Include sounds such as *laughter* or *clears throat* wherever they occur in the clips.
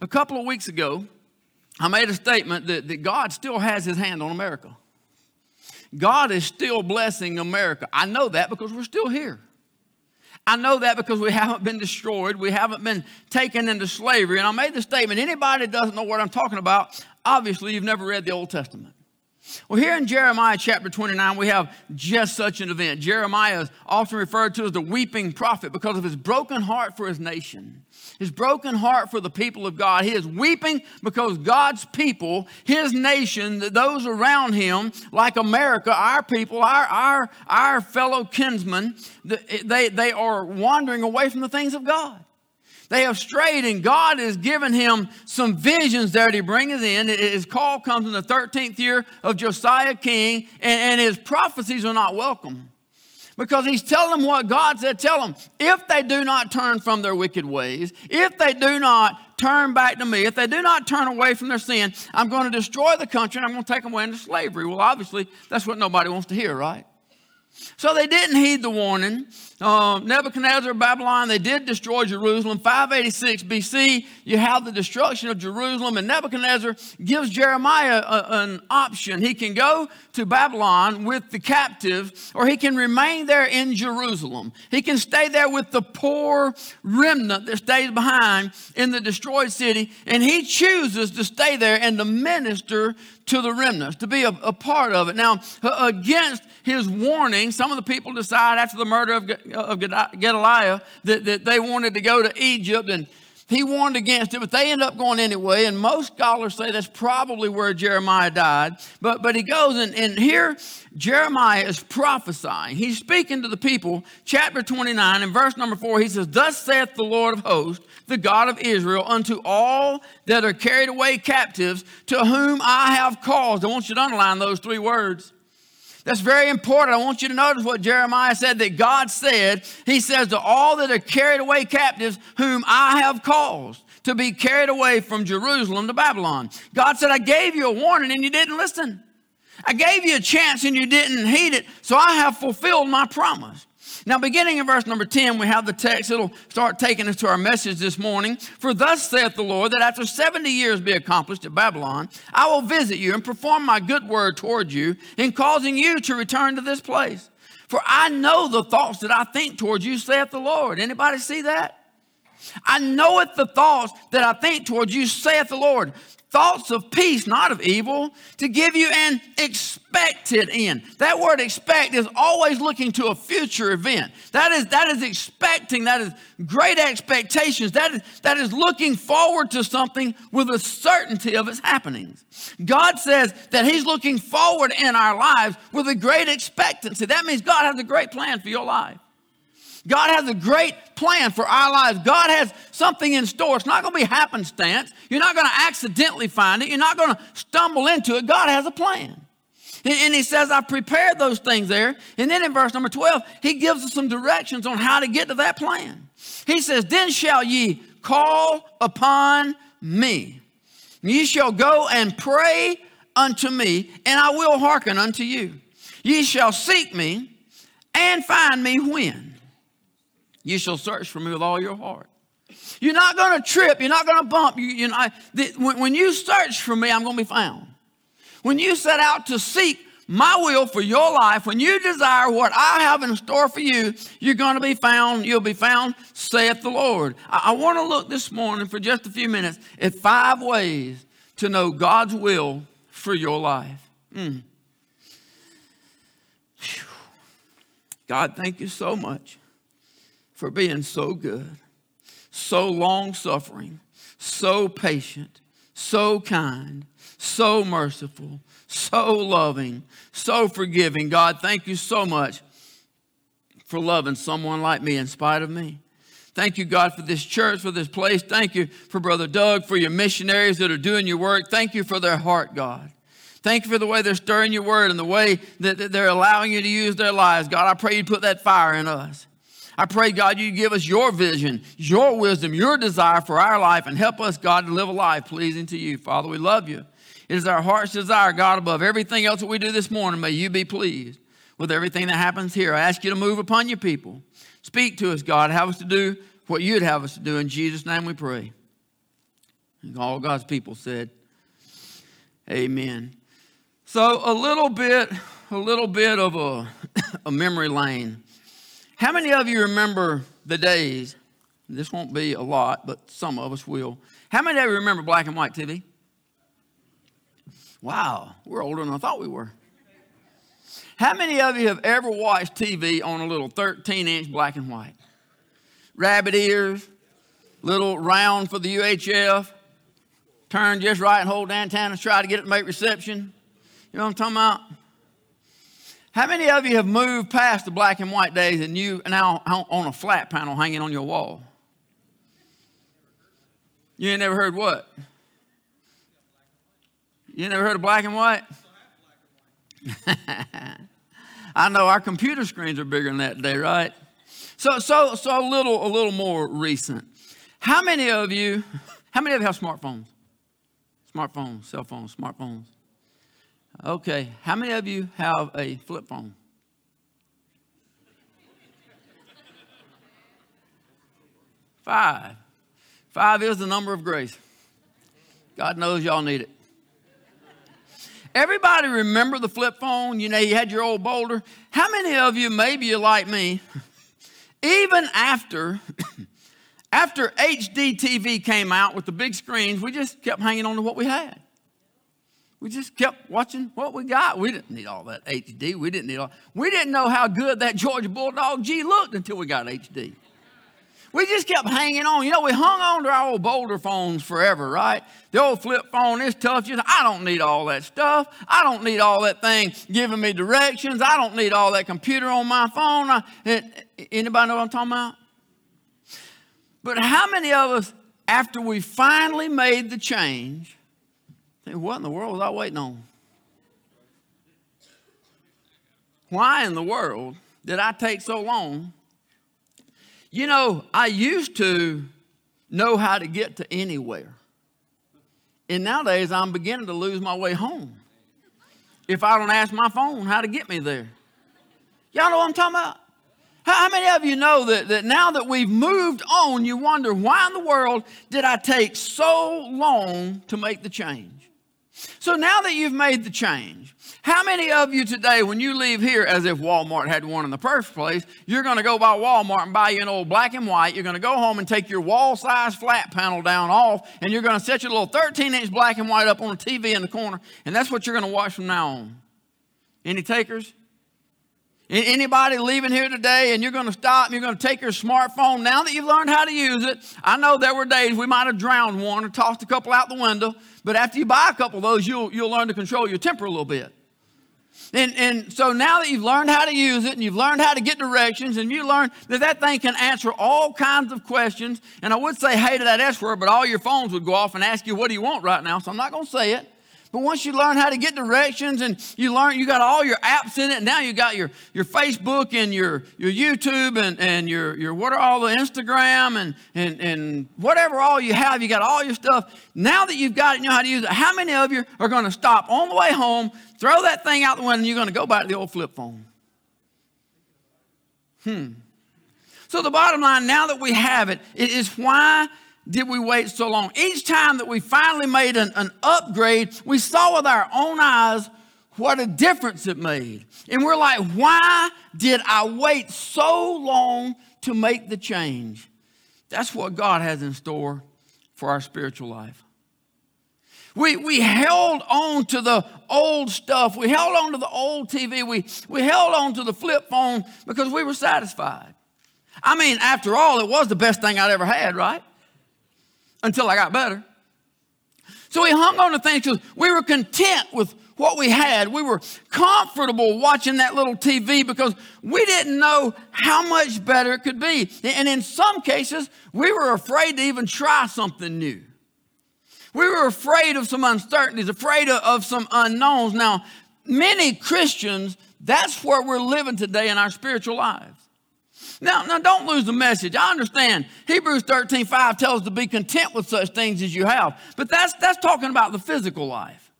a couple of weeks ago, I made a statement that, that God still has his hand on America. God is still blessing America. I know that because we're still here. I know that because we haven't been destroyed, we haven't been taken into slavery. And I made the statement anybody doesn't know what I'm talking about, obviously you've never read the Old Testament. Well, here in Jeremiah chapter 29, we have just such an event. Jeremiah is often referred to as the weeping prophet because of his broken heart for his nation, his broken heart for the people of God. He is weeping because God's people, his nation, those around him, like America, our people, our, our, our fellow kinsmen, they, they are wandering away from the things of God. They have strayed, and God has given him some visions there to bring us in. His call comes in the 13th year of Josiah king, and, and his prophecies are not welcome. Because he's telling them what God said. Tell them, if they do not turn from their wicked ways, if they do not turn back to me, if they do not turn away from their sin, I'm going to destroy the country and I'm going to take them away into slavery. Well, obviously, that's what nobody wants to hear, right? So they didn't heed the warning. Uh, Nebuchadnezzar, Babylon, they did destroy Jerusalem. 586 BC, you have the destruction of Jerusalem, and Nebuchadnezzar gives Jeremiah a, an option. He can go to Babylon with the captive, or he can remain there in Jerusalem. He can stay there with the poor remnant that stays behind in the destroyed city, and he chooses to stay there and to minister to the remnants, to be a, a part of it. Now, against his warning, some of the people decide after the murder of, of Gedaliah that, that they wanted to go to Egypt and he warned against it, but they end up going anyway. And most scholars say that's probably where Jeremiah died. But, but he goes, and, and here Jeremiah is prophesying. He's speaking to the people. Chapter 29 and verse number 4, he says, Thus saith the Lord of hosts, the God of Israel, unto all that are carried away captives, to whom I have caused. I want you to underline those three words that's very important. I want you to notice what Jeremiah said that God said. He says, To all that are carried away captives, whom I have caused to be carried away from Jerusalem to Babylon. God said, I gave you a warning and you didn't listen. I gave you a chance and you didn't heed it, so I have fulfilled my promise. Now, beginning in verse number 10, we have the text. It'll start taking us to our message this morning. For thus saith the Lord, that after 70 years be accomplished at Babylon, I will visit you and perform my good word toward you in causing you to return to this place. For I know the thoughts that I think towards you, saith the Lord. Anybody see that? I knoweth the thoughts that I think towards you, saith the Lord thoughts of peace, not of evil, to give you an expected end. That word expect is always looking to a future event. That is, that is expecting, that is great expectations. That is, that is looking forward to something with a certainty of its happenings. God says that He's looking forward in our lives with a great expectancy. That means God has a great plan for your life. God has a great plan for our lives. God has something in store. It's not going to be happenstance. You're not going to accidentally find it. You're not going to stumble into it. God has a plan. And he says, I've prepared those things there. And then in verse number 12, he gives us some directions on how to get to that plan. He says, Then shall ye call upon me. Ye shall go and pray unto me, and I will hearken unto you. Ye shall seek me and find me when? You shall search for me with all your heart. You're not going to trip. You're not going to bump. You, you know, when, when you search for me, I'm going to be found. When you set out to seek my will for your life, when you desire what I have in store for you, you're going to be found. You'll be found, saith the Lord. I, I want to look this morning for just a few minutes at five ways to know God's will for your life. Mm. God, thank you so much for being so good, so long suffering, so patient, so kind, so merciful, so loving, so forgiving. God, thank you so much for loving someone like me in spite of me. Thank you, God, for this church, for this place. Thank you for Brother Doug, for your missionaries that are doing your work. Thank you for their heart, God. Thank you for the way they're stirring your word and the way that they're allowing you to use their lives. God, I pray you put that fire in us. I pray, God, you give us your vision, your wisdom, your desire for our life, and help us, God, to live a life pleasing to you. Father, we love you. It is our heart's desire, God, above everything else that we do this morning. May you be pleased with everything that happens here. I ask you to move upon your people. Speak to us, God. Have us to do what you'd have us to do. In Jesus' name we pray. All God's people said, Amen. So a little bit, a little bit of a, *coughs* a memory lane. How many of you remember the days? This won't be a lot, but some of us will. How many of you remember black and white TV? Wow, we're older than I thought we were. How many of you have ever watched TV on a little 13 inch black and white? Rabbit ears, little round for the UHF, turn just right and hold antennas, try to get it to make reception. You know what I'm talking about? How many of you have moved past the black and white days and you now on a flat panel hanging on your wall? You ain't never heard what? You never heard of black and white? *laughs* I know our computer screens are bigger than that today, right? So, so, so a little, a little more recent. How many of you, how many of you have smartphones? Smartphones, cell phones, smartphones. Okay, how many of you have a flip phone? Five. Five is the number of grace. God knows y'all need it. Everybody remember the flip phone? You know, you had your old boulder. How many of you, maybe you're like me, *laughs* even after *clears throat* after HD TV came out with the big screens, we just kept hanging on to what we had. We just kept watching what we got. We didn't need all that HD. We didn't need all. We didn't know how good that Georgia Bulldog G looked until we got HD. We just kept hanging on. You know, we hung on to our old Boulder phones forever, right? The old flip phone is tough. Know, I don't need all that stuff. I don't need all that thing giving me directions. I don't need all that computer on my phone. I, anybody know what I'm talking about? But how many of us, after we finally made the change, think, what in the world was I waiting on? Why in the world did I take so long you know, I used to know how to get to anywhere. And nowadays I'm beginning to lose my way home. If I don't ask my phone how to get me there. Y'all know what I'm talking about? How many of you know that, that now that we've moved on, you wonder why in the world did I take so long to make the change? So now that you've made the change, how many of you today, when you leave here, as if Walmart had one in the first place, you're going to go by Walmart and buy you an old black and white. You're going to go home and take your wall size flat panel down off, and you're going to set your little 13 inch black and white up on a TV in the corner, and that's what you're going to watch from now on. Any takers? Anybody leaving here today and you're going to stop and you're going to take your smartphone now that you've learned how to use it? I know there were days we might have drowned one or tossed a couple out the window, but after you buy a couple of those, you'll, you'll learn to control your temper a little bit. And, and so now that you've learned how to use it and you've learned how to get directions and you learn that that thing can answer all kinds of questions, and I would say hey to that S word, but all your phones would go off and ask you, what do you want right now? So I'm not going to say it. But once you learn how to get directions and you learn, you got all your apps in it, and now you got your, your Facebook and your, your YouTube and, and your, your what are all the Instagram and, and, and whatever all you have, you got all your stuff. Now that you've got it, you know how to use it, how many of you are going to stop on the way home, throw that thing out the window, and you're going to go back to the old flip phone? Hmm. So the bottom line, now that we have it, it is why did we wait so long? Each time that we finally made an, an upgrade, we saw with our own eyes what a difference it made. And we're like, why did I wait so long to make the change? That's what God has in store for our spiritual life. We, we held on to the old stuff. We held on to the old TV. We, we held on to the flip phone because we were satisfied. I mean, after all, it was the best thing I'd ever had, right? Until I got better. So we hung on to things because we were content with what we had. We were comfortable watching that little TV because we didn't know how much better it could be. And in some cases, we were afraid to even try something new. We were afraid of some uncertainties, afraid of, some unknowns. Now, many Christians, that's where we're living today in our spiritual lives. Now, now don't lose the message. I understand. Hebrews 13, 5 tells us to be content with such things as you have. But that's, that's talking about the physical life.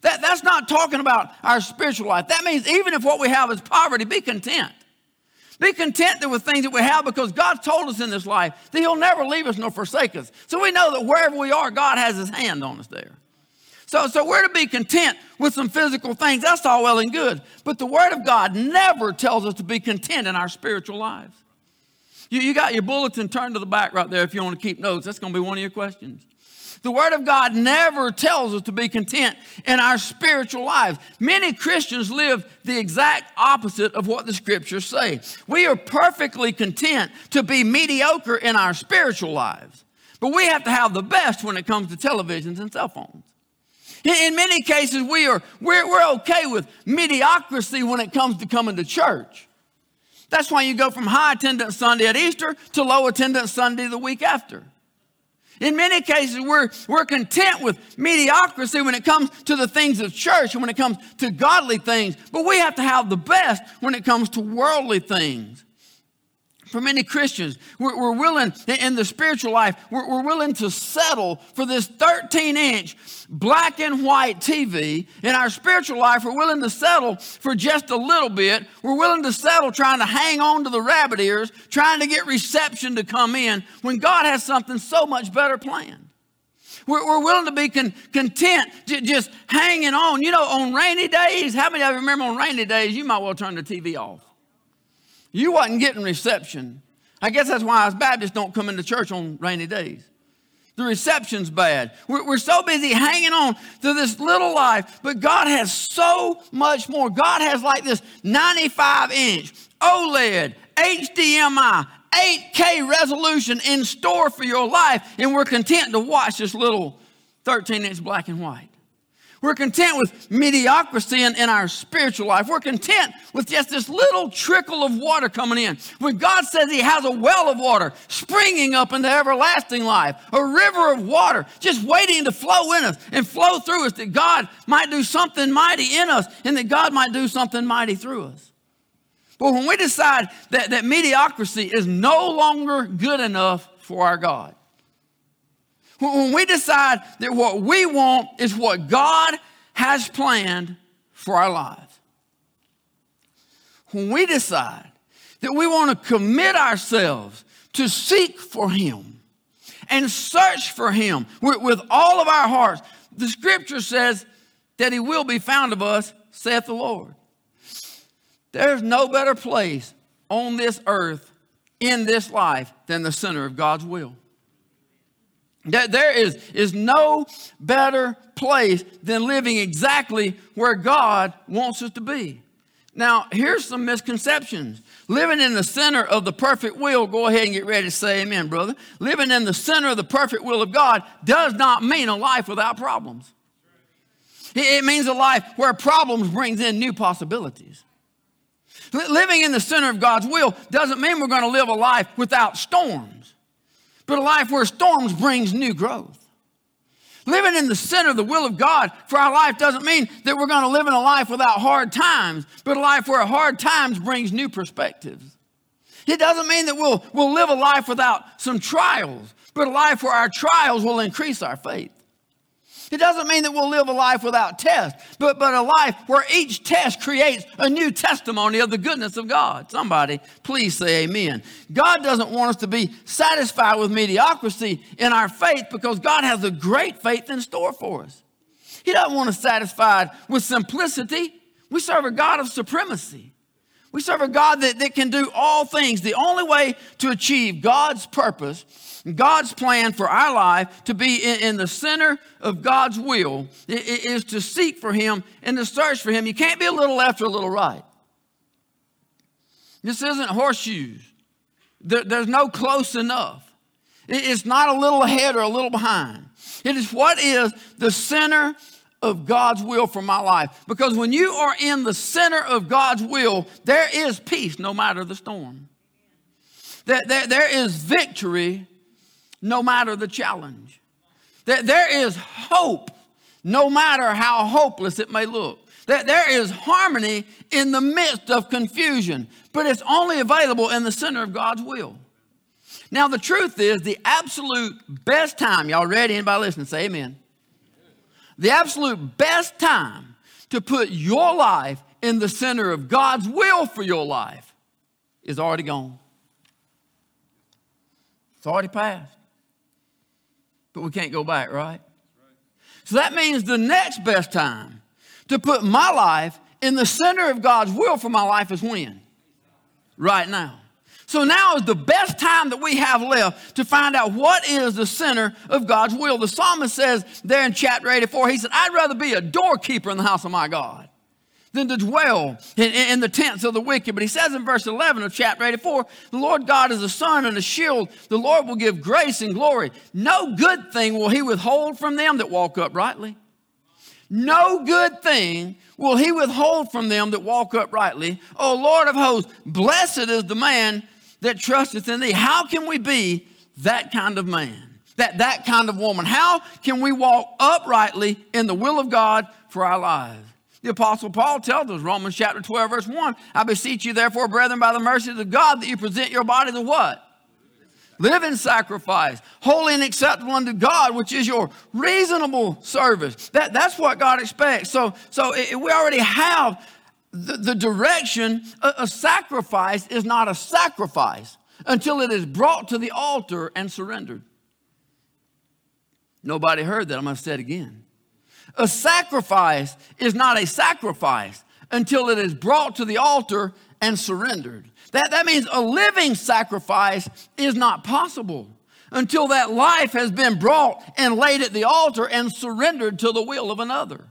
That, that's not talking about our spiritual life. That means even if what we have is poverty, be content. Be content with things that we have because God told us in this life that He'll never leave us nor forsake us. So we know that wherever we are, God has His hand on us there. So, so we're to be content with some physical things. That's all well and good. But the Word of God never tells us to be content in our spiritual lives. You, you got your bulletin turned to the back right there if you want to keep notes. That's going to be one of your questions. The Word of God never tells us to be content in our spiritual lives. Many Christians live the exact opposite of what the Scriptures say. We are perfectly content to be mediocre in our spiritual lives, but we have to have the best when it comes to televisions and cell phones. In many cases, we are, we're, we're okay with mediocrity when it comes to coming to church. That's why you go from high attendance Sunday at Easter to low attendance Sunday the week after. In many cases, we're, we're content with mediocrity when it comes to the things of church and when it comes to godly things, but we have to have the best when it comes to worldly things. For many Christians, we're, we're willing, in the spiritual life, we're, we're willing to settle for this 13 inch black and white TV. In our spiritual life, we're willing to settle for just a little bit. We're willing to settle trying to hang on to the rabbit ears, trying to get reception to come in when God has something so much better planned. We're, we're willing to be con- content just hanging on. You know, on rainy days, how many of you remember on rainy days, you might well turn the TV off? You wasn't getting reception. I guess that's why us Baptists don't come into church on rainy days. The reception's bad. We're, we're, so busy hanging on to this little life, but God has so much more. God has like this 95 inch OLED, HDMI, 8K resolution in store for your life, and we're content to watch this little 13 inch black and white. We're content with mediocrity in, in our spiritual life. We're content with just this little trickle of water coming in. When God says He has a well of water springing up into everlasting life, a river of water just waiting to flow in us and flow through us, that God might do something mighty in us and that God might do something mighty through us. But when we decide that, that mediocrity is no longer good enough for our God, when we decide that what we want is what God has planned for our lives. When we decide that we want to commit ourselves to seek for Him and search for Him with, all of our hearts, the scripture says that He will be found of us, saith the Lord. There's no better place on this earth in this life than the center of God's will. That there is, is no better place than living exactly where God wants us to be. Now, here's some misconceptions. Living in the center of the perfect will, go ahead and get ready to say amen, brother. Living in the center of the perfect will of God does not mean a life without problems. It means a life where problems brings in new possibilities. Living in the center of God's will doesn't mean we're going to live a life without storms but a life where storms brings new growth. Living in the center of the will of God for our life doesn't mean that we're going to live in a life without hard times, but a life where hard times brings new perspectives. It doesn't mean that we'll, we'll live a life without some trials, but a life where our trials will increase our faith. It doesn't mean that we'll live a life without tests, but, but a life where each test creates a new testimony of the goodness of God. Somebody, please say amen. God doesn't want us to be satisfied with mediocrity in our faith because God has a great faith in store for us. He doesn't want us satisfied with simplicity. We serve a God of supremacy. We serve a God that, that can do all things. The only way to achieve God's purpose God's plan for our life to be in, the center of God's will is to seek for Him and to search for Him. You can't be a little left or a little right. This isn't horseshoes. There, there's no close enough. It's not a little ahead or a little behind. It is what is the center of God's will for my life. Because when you are in the center of God's will, there is peace no matter the storm. There, there, there is victory no matter the challenge. That there is hope, no matter how hopeless it may look. That there is harmony in the midst of confusion, but it's only available in the center of God's will. Now, the truth is, the absolute best time, y'all ready? Anybody listening? Say amen. The absolute best time to put your life in the center of God's will for your life is already gone. It's already passed. But we can't go back, right? So that means the next best time to put my life in the center of God's will for my life is when? Right now. So now is the best time that we have left to find out what is the center of God's will. The psalmist says there in chapter 84, he said, I'd rather be a doorkeeper in the house of my God than to dwell in, in, the tents of the wicked. But he says in verse 11 of chapter 84, the Lord God is a sun and a shield. The Lord will give grace and glory. No good thing will he withhold from them that walk uprightly. No good thing will he withhold from them that walk uprightly. O Lord of hosts, blessed is the man that trusteth in thee. How can we be that kind of man? That, that kind of woman? How can we walk uprightly in the will of God for our lives? The Apostle Paul tells us, Romans chapter 12, verse 1, I beseech you, therefore, brethren, by the mercies of God, that you present your bodies a what? Living sacrifice, holy and acceptable unto God, which is your reasonable service. That, that's what God expects. So, so it, we already have the, the direction, a, a sacrifice is not a sacrifice until it is brought to the altar and surrendered. Nobody heard that. I'm going to say it again. A sacrifice is not a sacrifice until it is brought to the altar and surrendered. That, that means a living sacrifice is not possible until that life has been brought and laid at the altar and surrendered to the will of another.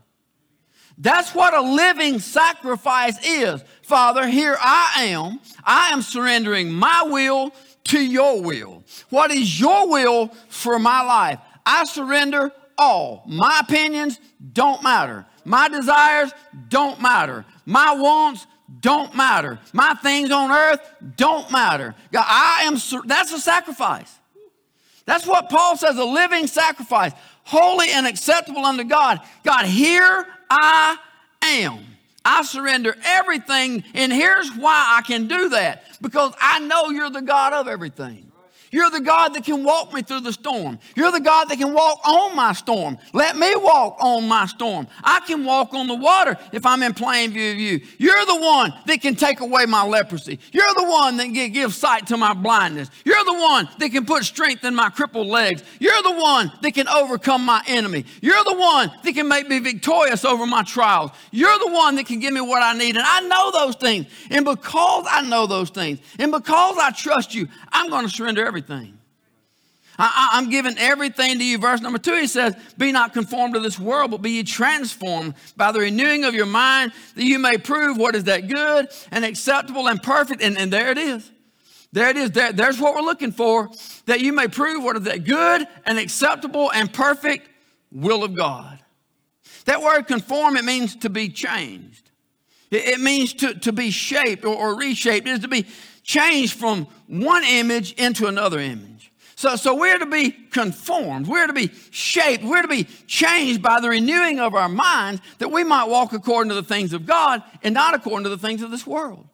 That's what a living sacrifice is. Father, here I am. I am surrendering my will to your will. What is your will for my life? I surrender all. My opinions don't matter. My desires don't matter. My wants don't matter. My things on earth don't matter. God, I am that's a sacrifice. That's what Paul says a living sacrifice, holy and acceptable unto God. God, here I am. I surrender everything, and here's why I can do that because I know you're the God of everything. You're the God that can walk me through the storm. You're the God that can walk on my storm. Let me walk on my storm. I can walk on the water if I'm in plain view of you. You're the one that can take away my leprosy. You're the one that can give sight to my blindness. You're the one that can put strength in my crippled legs. You're the one that can overcome my enemy. You're the one that can make me victorious over my trials. You're the one that can give me what I need. And I know those things. And because I know those things, and because I trust you, I'm going to surrender everything. I, am giving everything to you. Verse number two, he says, Be not conformed to this world, but be ye transformed by the renewing of your mind, that you may prove what is that good and acceptable and perfect. And, and there it is. There it is. There, there's what we're looking for, that you may prove what is that good and acceptable and perfect will of God. That word conform, it means to be changed. It, it means to, to be shaped or, or reshaped. It is to be changed from one image into another image. So, so we're to be conformed, we're to be shaped, we're to be changed by the renewing of our minds that we might walk according to the things of God and not according to the things of this world.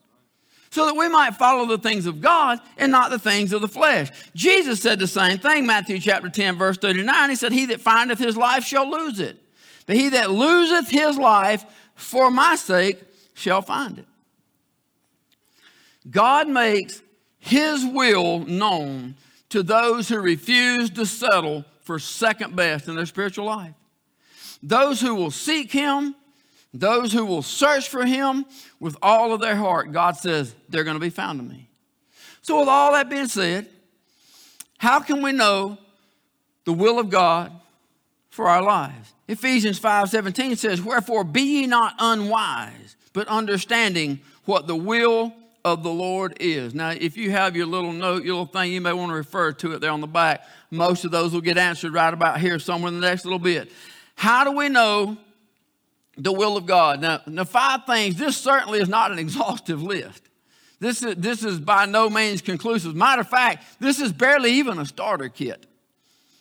So that we might follow the things of God and not the things of the flesh. Jesus said the same thing, Matthew chapter 10, verse 39. He said, He that findeth his life shall lose it, but he that loseth his life for my sake shall find it. God makes his will known to those who refuse to settle for second best in their spiritual life. Those who will seek him, those who will search for him with all of their heart, God says they're going to be found in me. So, with all that being said, how can we know the will of God for our lives? Ephesians 5 17 says, Wherefore be ye not unwise, but understanding what the will of the Lord is. Now, if you have your little note, your little thing, you may want to refer to it there on the back. Most of those will get answered right about here, somewhere in the next little bit. How do we know the will of God? Now, the five things, this certainly is not an exhaustive list. This is, this is by no means conclusive. Matter of fact, this is barely even a starter kit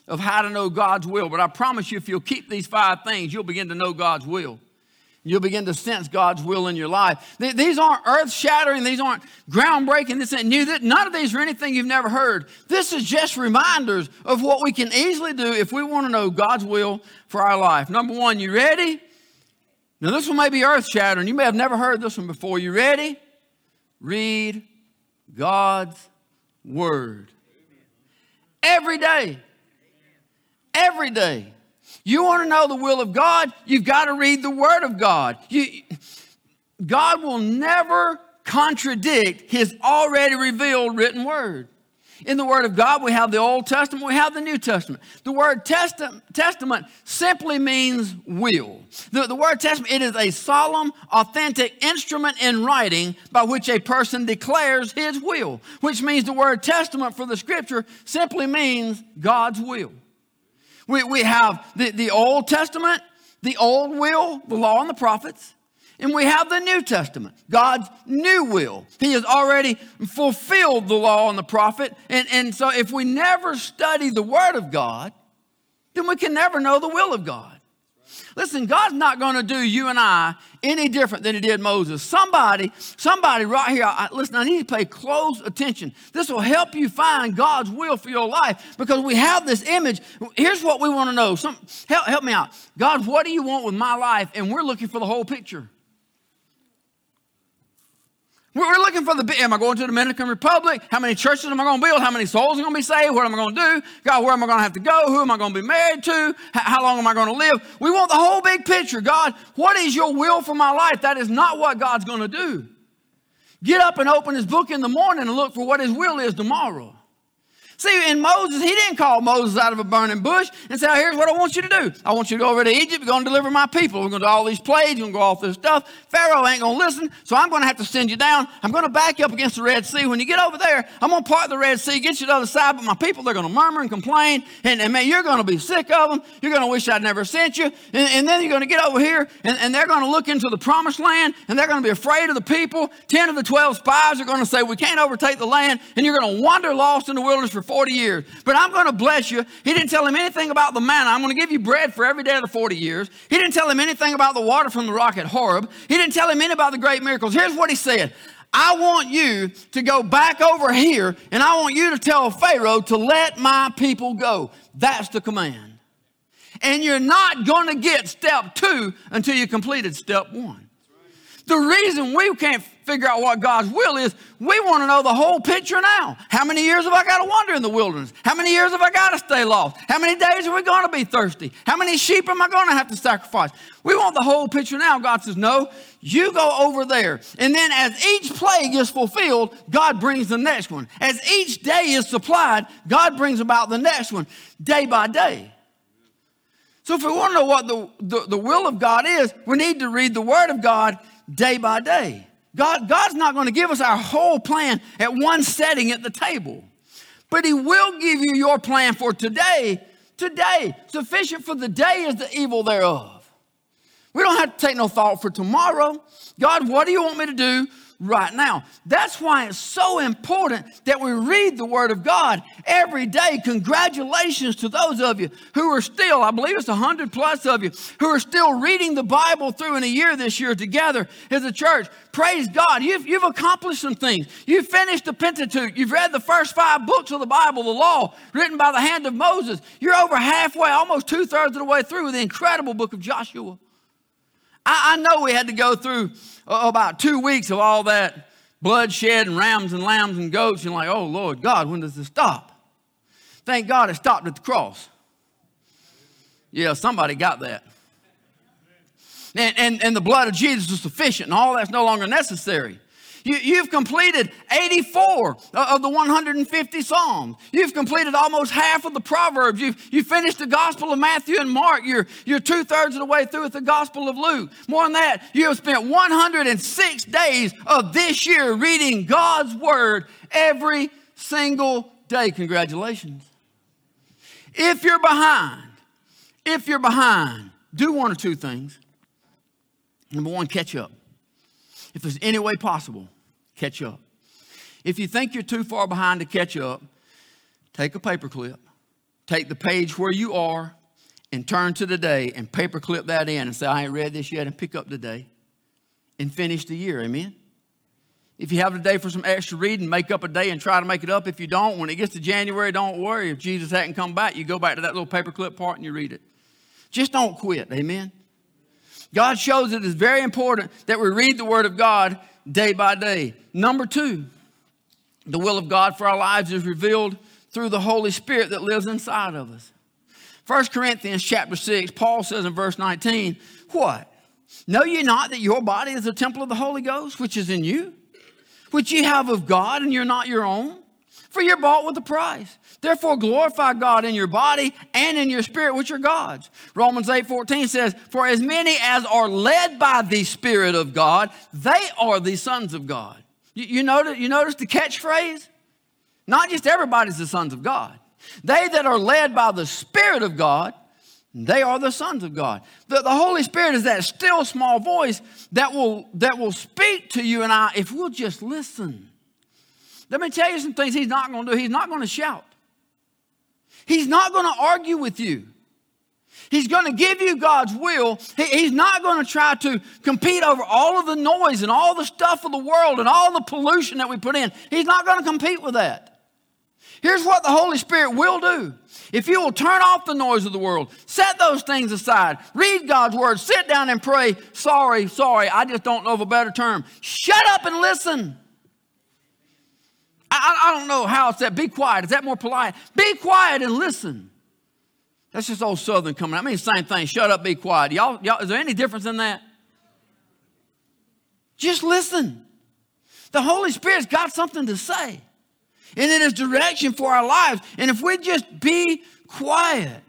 of how to know God's will. But I promise you, if you'll keep these five things, you'll begin to know God's will. You'll begin to sense God's will in your life. These aren't earth shattering, these aren't groundbreaking, this ain't new. None of these are anything you've never heard. This is just reminders of what we can easily do if we want to know God's will for our life. Number one, you ready? Now, this one may be earth shattering. You may have never heard this one before. You ready? Read God's Word. Every day. Every day. You want to know the will of God? You've got to read the Word of God. You, God will never contradict His already revealed written Word. In the Word of God, we have the Old Testament, we have the New Testament. The word testi- testament simply means will. The, the word testament, it is a solemn, authentic instrument in writing by which a person declares his will, which means the word testament for the Scripture simply means God's will. We, we have the, the Old Testament, the Old will, the law and the prophets. And we have the New Testament, God's new will. He has already fulfilled the law and the prophet. And, and so if we never study the Word of God, then we can never know the will of God. Listen, God's not going to do you and I any different than He did Moses. Somebody, somebody right here, I, listen, I need to pay close attention. This will help you find God's will for your life because we have this image. Here's what we want to know. Some, help, help me out. God, what do you want with my life? And we're looking for the whole picture. We're looking for the, am I going to the Dominican Republic? How many churches am I going to build? How many souls are going to be saved? What am I going to do? God, where am I going to have to go? Who am I going to be married to? How long am I going to live? We want the whole big picture. God, what is your will for my life? That is not what God's going to do. Get up and open his book in the morning and look for what his will is tomorrow. See, in Moses, he didn't call Moses out of a burning bush and say, oh, here's what I want you to do. I want you to go over to Egypt. You're going to deliver my people. We're going to do all these plagues. You're going to go off this stuff. Pharaoh ain't going to listen, so I'm going to have to send you down. I'm going to back you up against the Red Sea. When you get over there, I'm going to part the Red Sea, get you to the other side, but my people, they're going to murmur and complain, and, and man, you're going to be sick of them. You're going to wish I'd never sent you. And, and then you're going to get over here, and, and they're going to look into the promised land, and they're going to be afraid of the people. Ten of the 12 spies are going to say, we can't overtake the land, and you're going to wander lost in the wilderness for 40 years but I'm going to bless you. He didn't tell him anything about the manna. I'm going to give you bread for every day of the 40 years. He didn't tell him anything about the water from the rock at Horeb. He didn't tell him anything about the great miracles. Here's what he said. I want you to go back over here and I want you to tell Pharaoh to let my people go. That's the command. And you're not going to get step two until you completed step one. The reason we can't figure out what God's will is, we want to know the whole picture now. How many years have I got to wander in the wilderness? How many years have I got to stay lost? How many days are we going to be thirsty? How many sheep am I going to have to sacrifice? We want the whole picture now. God says, no, you go over there. And then as each plague is fulfilled, God brings the next one. As each day is supplied, God brings about the next one day by day. So if we want to know what the, the, the will of God is, we need to read the Word of God day by day. God, God's not going to give us our whole plan at one setting at the table, but He will give you your plan for today. Today, sufficient for the day is the evil thereof. We don't have to take no thought for tomorrow. God, what do you want me to do right now. That's why it's so important that we read the Word of God every day. Congratulations to those of you who are still, I believe it's 100 plus of you, who are still reading the Bible through in a year this year together as a church. Praise God. You've, you've accomplished some things. You've finished the Pentateuch. You've read the first five books of the Bible, the law, written by the hand of Moses. You're over halfway, almost two thirds of the way through the incredible book of Joshua. I, I know we had to go through uh, about two weeks of all that bloodshed and rams and lambs and goats. And like, oh Lord God, when does this stop? Thank God it stopped at the cross. Yeah, somebody got that. And, and, and the blood of Jesus is sufficient, and all that's no longer necessary. You, have completed 84 of the 150 Psalms. You've completed almost half of the Proverbs. You've, you finished the Gospel of Matthew and Mark. You're, you're two thirds of the way through with the Gospel of Luke. More than that, you have spent 106 days of this year reading God's Word every single day. Congratulations. If you're behind, if you're behind, do one or two things. Number one, catch up. If there's any way possible, catch up. If you think you're too far behind to catch up, take a paperclip, take the page where you are, and turn to the day and paperclip that in and say, I ain't read this yet, and pick up the day and finish the year. Amen? If you have a day for some extra reading, make up a day and try to make it up. If you don't, when it gets to January, don't worry. If Jesus hadn't come back, you go back to that little paperclip part and you read it. Just don't quit. Amen? God shows it is very important that we read the Word of God day by day. Number two, The will of God for our lives is revealed through the Holy Spirit that lives inside of us. 1 Corinthians chapter 6, Paul says in verse 19, What? Know ye not that your body is a temple of the Holy Ghost, which is in you, which ye have of God, and you're not your own? For you're bought with a price. Therefore, glorify God in your body and in your spirit, which are God's. Romans 8 14 says, For as many as are led by the Spirit of God, they are the sons of God. You, you, notice, you notice the catchphrase? Not just everybody's the sons of God. They that are led by the Spirit of God, they are the sons of God. The, the Holy Spirit is that still small voice that will, that will speak to you and I if we'll just listen. Let me tell you some things He's not going to do. He's not going to shout, He's not going to argue with you. He's going to give you God's will. He's not going to try to compete over all of the noise and all the stuff of the world and all the pollution that we put in. He's not going to compete with that. Here's what the Holy Spirit will do. If you will turn off the noise of the world, set those things aside, read God's word, sit down and pray, sorry, sorry, I just don't know of a better term. Shut up and listen. I, I don't know how it's that. Be quiet. Is that more polite? Be quiet and listen. That's just old Southern coming. I mean, same thing. Shut up, be quiet. Y'all, y'all, is there any difference in that? Just listen. The Holy Spirit's got something to say and it is direction for our lives. And if we just be quiet,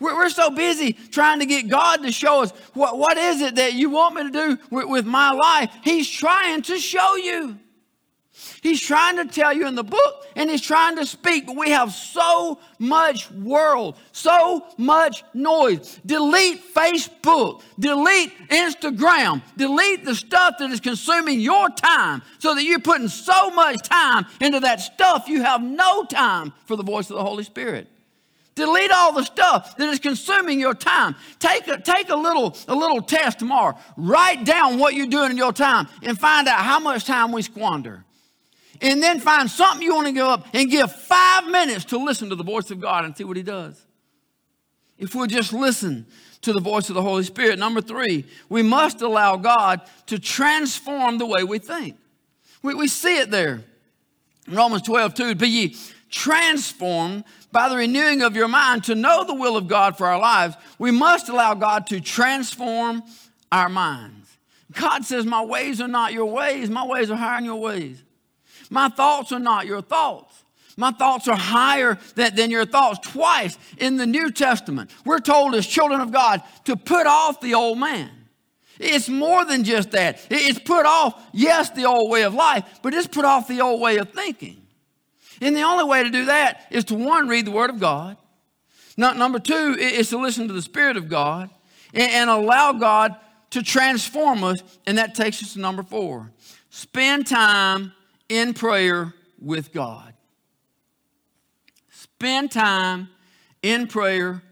we're, we're so busy trying to get God to show us what, what is it that you want me to do with, with my life. He's trying to show you. He's trying to tell you in the book and he's trying to speak, but we have so much world, so much noise. Delete Facebook, delete Instagram, delete the stuff that is consuming your time so that you're putting so much time into that stuff you have no time for the voice of the Holy Spirit. Delete all the stuff that is consuming your time. Take a, take a little a little test tomorrow. Write down what you're doing in your time and find out how much time we squander and then find something you want to give up and give five minutes to listen to the voice of God and see what He does. If we'll just listen to the voice of the Holy Spirit. Number three, we must allow God to transform the way we think. We, we see it there. In Romans 12, 2, be ye transformed by the renewing of your mind to know the will of God for our lives. We must allow God to transform our minds. God says, My ways are not your ways, my ways are higher than your ways. My thoughts are not your thoughts. My thoughts are higher than, than, your thoughts. Twice in the New Testament, we're told as children of God to put off the old man. It's more than just that. It's put off, yes, the old way of life, but it's put off the old way of thinking. And the only way to do that is to one, read the Word of God. Number two is to listen to the Spirit of God and, and allow God to transform us. And that takes us to number four. Spend time in prayer with God. Spend time in prayer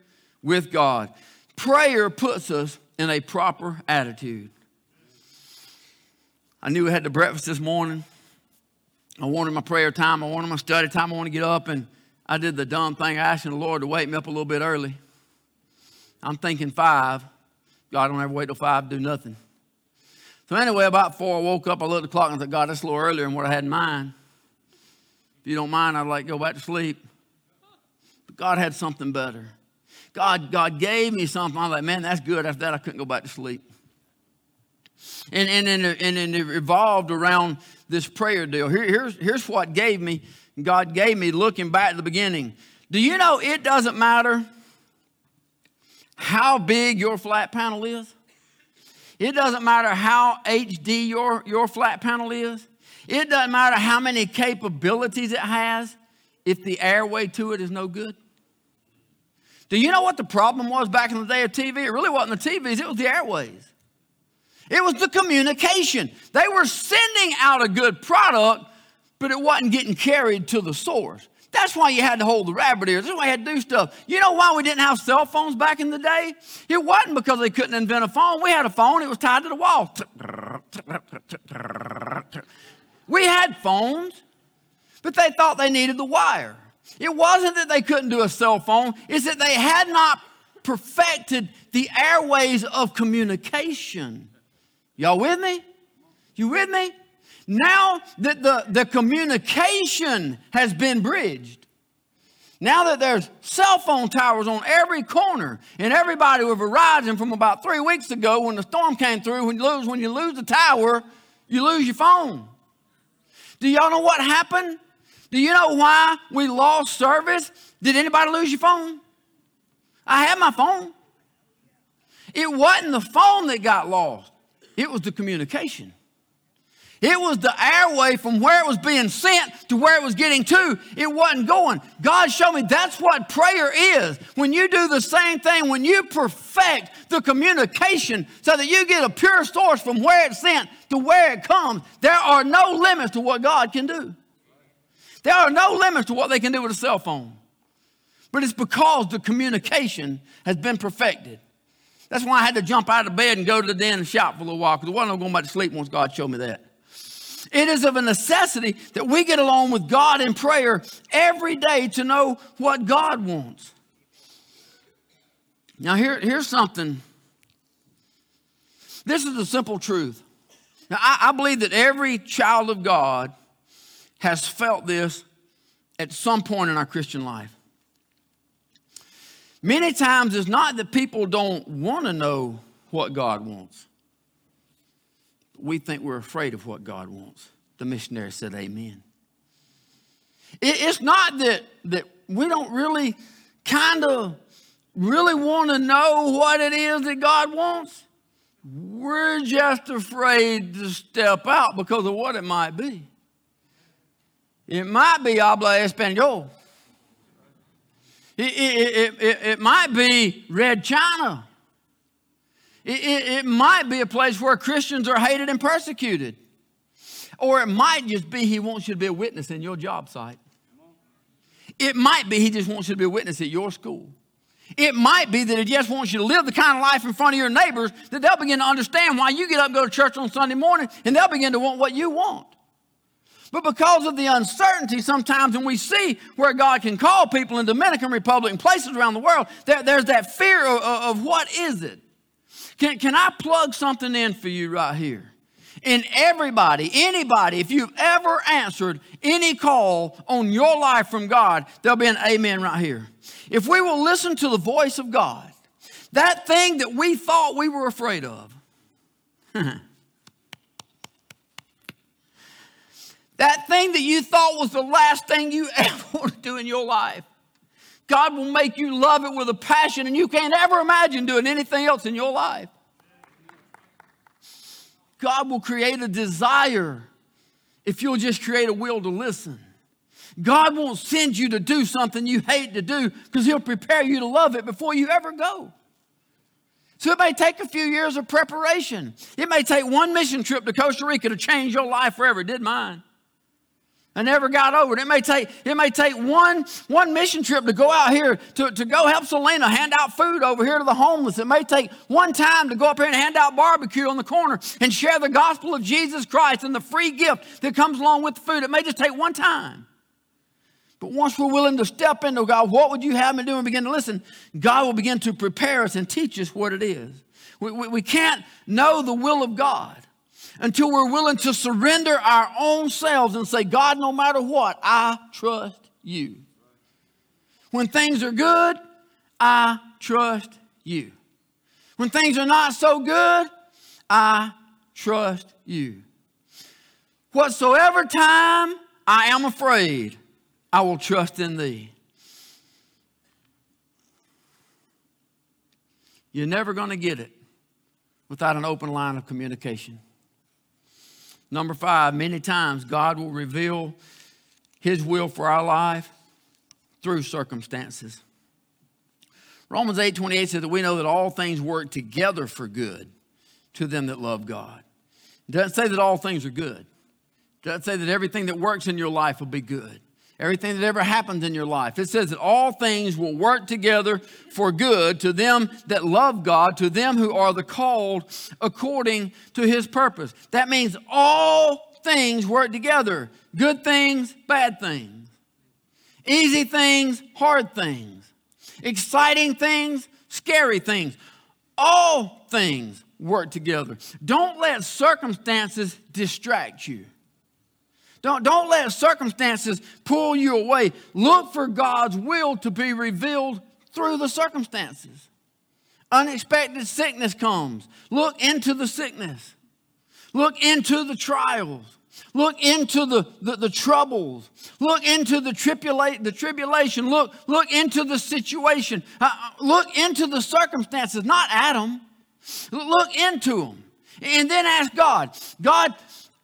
with God. Prayer puts us in a proper attitude. I knew we had the breakfast this morning. I wanted my prayer time. I wanted my study time. I wanted to get up, and I did the dumb thing, asking the Lord to wake me up a little bit early. I'm thinking five. God don't ever wait till five to do nothing. So anyway, about four, I woke up, I looked at the clock and I thought, God, that's a little earlier than what I had in mind. If you don't mind, I'd like to go back to sleep. But God had something better. God, God gave me something. I'm like, man, that's good. After that, I couldn't go back to sleep. And, and, and, and it revolved around this prayer deal. Here, here's, here's what gave me, God gave me looking back at the beginning. Do you know it doesn't matter how big your flat panel is? It doesn't matter how HD your, your flat panel is. It doesn't matter how many capabilities it has if the airway to it is no good. Do you know what the problem was back in the day of TV? It really wasn't the TVs, it was the airways. It was the communication. They were sending out a good product, but it wasn't getting carried to the source. That's why you had to hold the rabbit ears. That's why you had to do stuff. You know why we didn't have cell phones back in the day? It wasn't because they couldn't invent a phone. We had a phone, it was tied to the wall. We had phones, but they thought they needed the wire. It wasn't that they couldn't do a cell phone, it's that they had not perfected the airways of communication. Y'all with me? You with me? Now that the, the communication has been bridged, now that there's cell phone towers on every corner, and everybody with Verizon from about three weeks ago when the storm came through, when you lose, when you lose the tower, you lose your phone. Do y'all know what happened? Do you know why we lost service? Did anybody lose your phone? I had my phone. It wasn't the phone that got lost, it was the communication. It was the airway from where it was being sent to where it was getting to. It wasn't going. God showed me that's what prayer is. When you do the same thing, when you perfect the communication so that you get a pure source from where it's sent to where it comes, there are no limits to what God can do. There are no limits to what they can do with a cell phone. But it's because the communication has been perfected. That's why I had to jump out of bed and go to the den and shout for a little while because I wasn't going to back to sleep once God showed me that. It is of a necessity that we get along with God in prayer every day to know what God wants. Now, here, here's something. This is the simple truth. Now, I, I believe that every child of God has felt this at some point in our Christian life. Many times it's not that people don't want to know what God wants. We think we're afraid of what God wants. The missionary said, Amen. It's not that, that we don't really kind of really want to know what it is that God wants. We're just afraid to step out because of what it might be. It might be habla español. It, it, it, it, might be red China. It, might be a place where Christians are hated and persecuted. Or it might just be he wants you to be a witness in your job site. It might be he just wants you to be a witness at your school. It might be that he just wants you to live the kind of life in front of your neighbors that they'll begin to understand why you get up and go to church on Sunday morning and they'll begin to want what you want. But because of the uncertainty, sometimes when we see where God can call people in Dominican Republic and places around the world, there, there's that fear of, of what is it? Can, can I plug something in for you right here? And everybody, anybody, if you've ever answered any call on your life from God, there'll be an amen right here. If we will listen to the voice of God, that thing that we thought we were afraid of, *laughs* That thing that you thought was the last thing you *laughs* ever want to do in your life. God will make you love it with a passion, and you can't ever imagine doing anything else in your life. God will create a desire if you'll just create a will to listen. God won't send you to do something you hate to do because He'll prepare you to love it before you ever go. So it may take a few years of preparation. It may take one mission trip to Costa Rica to change your life forever. It did mine. I never got over it. It may take, it may take one, one mission trip to go out here to, to go help Selena hand out food over here to the homeless. It may take one time to go up here and hand out barbecue on the corner and share the gospel of Jesus Christ and the free gift that comes along with the food. It may just take one time. But once we're willing to step into God, what would you have me do and begin to listen? God will begin to prepare us and teach us what it is. We, we, we can't know the will of God until we're willing to surrender our own selves and say, God, no matter what, I trust you. When things are good, I trust you. When things are not so good, I trust you. Whatsoever time I am afraid, I will trust in thee. You're never going to get it without an open line of communication. Number five, many times God will reveal His will for our life through circumstances. Romans 8 28 says that we know that all things work together for good to them that love God. It doesn't say that all things are good. It doesn't say that everything that works in your life will be good everything that ever happens in your life. It says that all things will work together for good to them that love God, to them who are the called according to his purpose. That means all things work together good things, bad things, easy things, hard things, exciting things, scary things. All things work together. Don't let circumstances distract you. Don't, don't let circumstances pull you away. Look for God's will to be revealed through the circumstances. Unexpected sickness comes. Look into the sickness. Look into the trials. Look into the, the, the, troubles. Look into the, tribula- the tribulation. Look, look into the situation. Uh, uh look into the circumstances, not Adam. Look into them. And then ask God, God,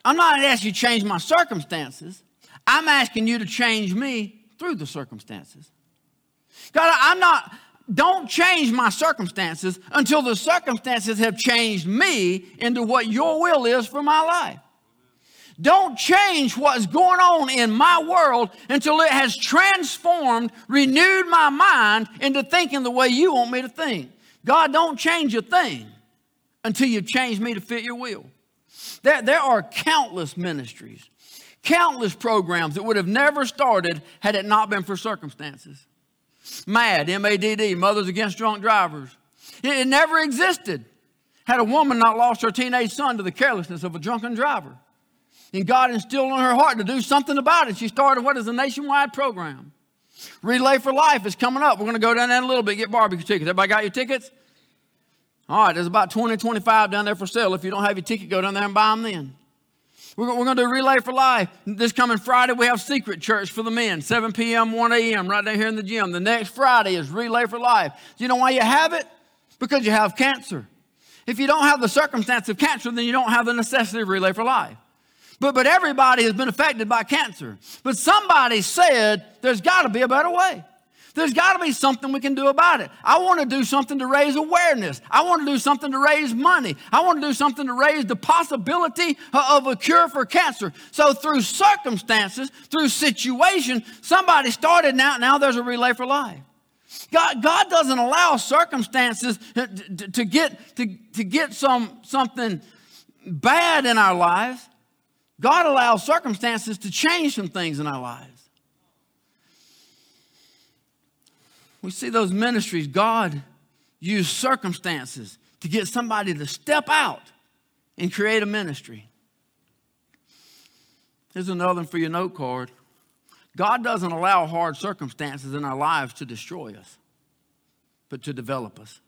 I'm not asking you to change my circumstances. I'm asking you to change me through the circumstances. God, I'm not, don't change my circumstances until the circumstances have changed me into what your will is for my life. Don't change what's going on in my world until it has transformed, renewed my mind into thinking the way you want me to think. God, don't change a thing until you've changed me to fit your will. There, there are countless ministries, countless programs that would have never started had it not been for circumstances. MADD, M A D D, Mothers Against Drunk Drivers. It, it never existed had a woman not lost her teenage son to the carelessness of a drunken driver. And God instilled in her heart to do something about it. She started what is a nationwide program. Relay for Life is coming up. We're going to go down there in a little bit, get barbecue tickets. Everybody got your tickets? All right, there's about 20, 25 down there for sale. If you don't have your ticket, go down there and buy them then. We're, we're going to do Relay for Life. This coming Friday, we have Secret Church for the men, 7 p.m., 1 a.m., right down here in the gym. The next Friday is Relay for Life. Do you know why you have it? Because you have cancer. If you don't have the circumstance of cancer, then you don't have the necessity of Relay for Life. But, but everybody has been affected by cancer. But somebody said there's got to be a better way. There's got to be something we can do about it. I want to do something to raise awareness. I want to do something to raise money. I want to do something to raise the possibility of a cure for cancer. So through circumstances, through situation, somebody started now, now there's a relay for life. God, God doesn't allow circumstances uh, to, to, get, to, to get some, something bad in our lives. God allows circumstances to change some things in our lives. We see those ministries, God used circumstances to get somebody to step out and create a ministry. Here's another one for your note card. God doesn't allow hard circumstances in our lives to destroy us, but to develop us.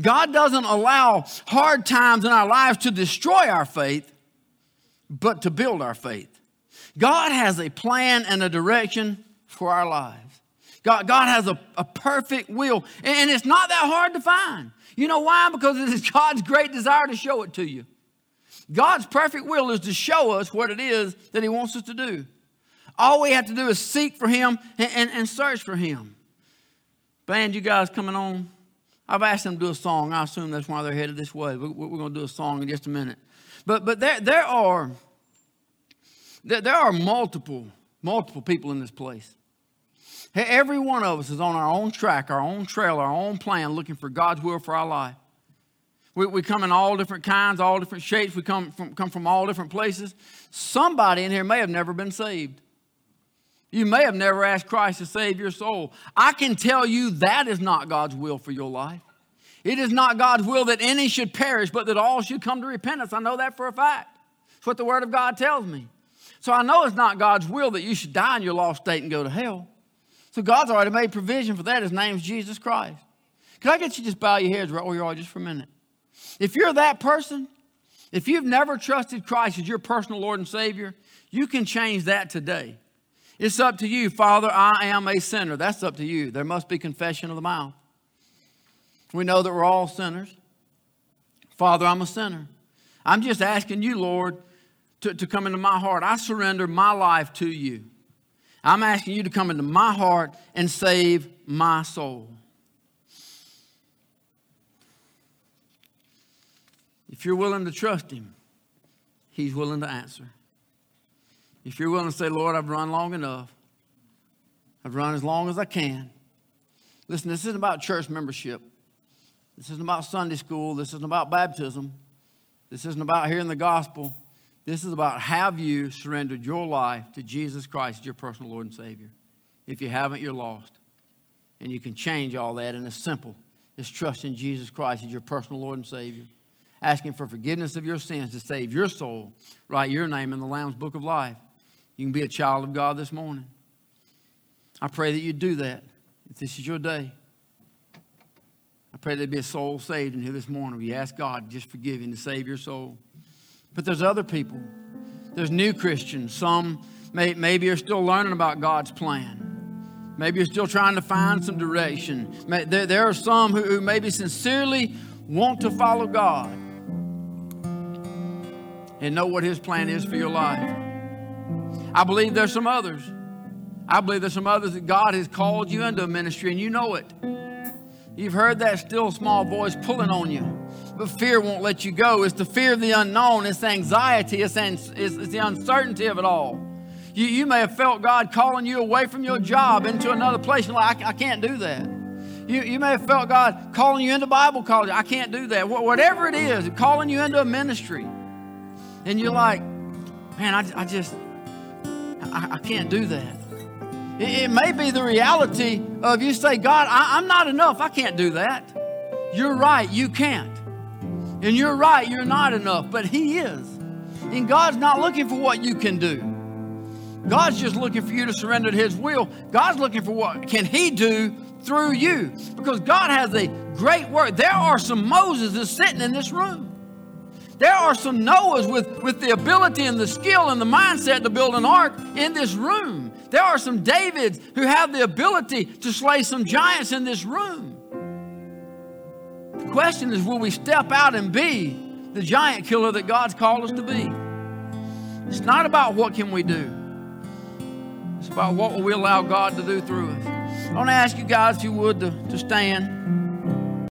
God doesn't allow hard times in our lives to destroy our faith, but to build our faith. God has a plan and a direction for our lives. God, God has a, a perfect will, and it's not that hard to find. You know why? Because it is *laughs* God's great desire to show it to you. God's perfect will is to show us what it is that He wants us to do. All we have to do is seek for Him and, and, and search for Him. Band, you guys coming on? I've asked them to do a song. I assume that's why they're headed this way. We're, we're going to do a song in just a minute. But, but there, there, are, there, there are multiple, multiple people in this place. Every one of us is on our own track, our own trail, our own plan, looking for God's will for our life. We, we come in all different kinds, all different shapes. We come from, come from all different places. Somebody in here may have never been saved. You may have never asked Christ to save your soul. I can tell you that is not God's will for your life. It is not God's will that any should perish, but that all should come to repentance. I know that for a fact. It's what the Word of God tells me. So I know it's not God's will that you should die in your lost state and go to hell. So God's already made provision for that. His name's Jesus Christ. Can I get you to just bow your heads right where you are just for a minute? If you're that person, if you've never trusted Christ as your personal Lord and Savior, you can change that today. It's up to you. Father, I am a sinner. That's up to you. There must be confession of the mouth. We know that we're all sinners. Father, I'm a sinner. I'm just asking you, Lord, to, to come into my heart. I surrender my life to you. I'm asking you to come into my heart and save my soul. If you're willing to trust Him, He's willing to answer. If you're willing to say, Lord, I've run long enough, I've run as long as I can. Listen, this isn't about church membership. This isn't about Sunday school. This isn't about baptism. This isn't about hearing the gospel. This is about have you surrendered your life to Jesus Christ, as your personal Lord and Savior? If you haven't, you're lost. And you can change all that, and it's simple. It's trusting Jesus Christ as your personal Lord and Savior. asking for forgiveness of your sins to save your soul, write your name in the Lamb's Book of Life. You can be a child of God this morning. I pray that you do that if this is your day. I pray there'd be a soul saved in here this morning. You ask God just forgive you and to save your soul. But there's other people. There's new Christians. Some may, maybe are still learning about God's plan. Maybe you're still trying to find some direction. There, there are some who, who maybe sincerely want to follow God and know what His plan is for your life. I believe there's some others. I believe there's some others that God has called you into a ministry and you know it. You've heard that still small voice pulling on you, fear won't let you go. It's the fear of the unknown, it's anxiety, it's, it's, it's the uncertainty of it all. You, you may have felt God calling you away from your job into another place. You're like, I, I can't do that. You, you may have felt God calling you into Bible college. I can't do that. Whatever it is, calling you into a ministry. And you're like, man, I, I just, I, I can't do that. It, it, may be the reality of you say, God, I, I'm not enough. I can't do that. You're right, you can't. And you're right, you're not enough, but He is. And God's not looking for what you can do. God's just looking for you to surrender to His will. God's looking for what can He do through you because God has a great work. There are some Moses sitting in this room. There are some Noahs with, with the ability and the skill and the mindset to build an ark in this room. There are some Davids who have the ability to slay some giants in this room. The question is will we step out and be the giant killer that God's called us to be? It's not about what can we do. It's about what will we allow God to do through us. I want to ask you guys, if you would, to, to stand.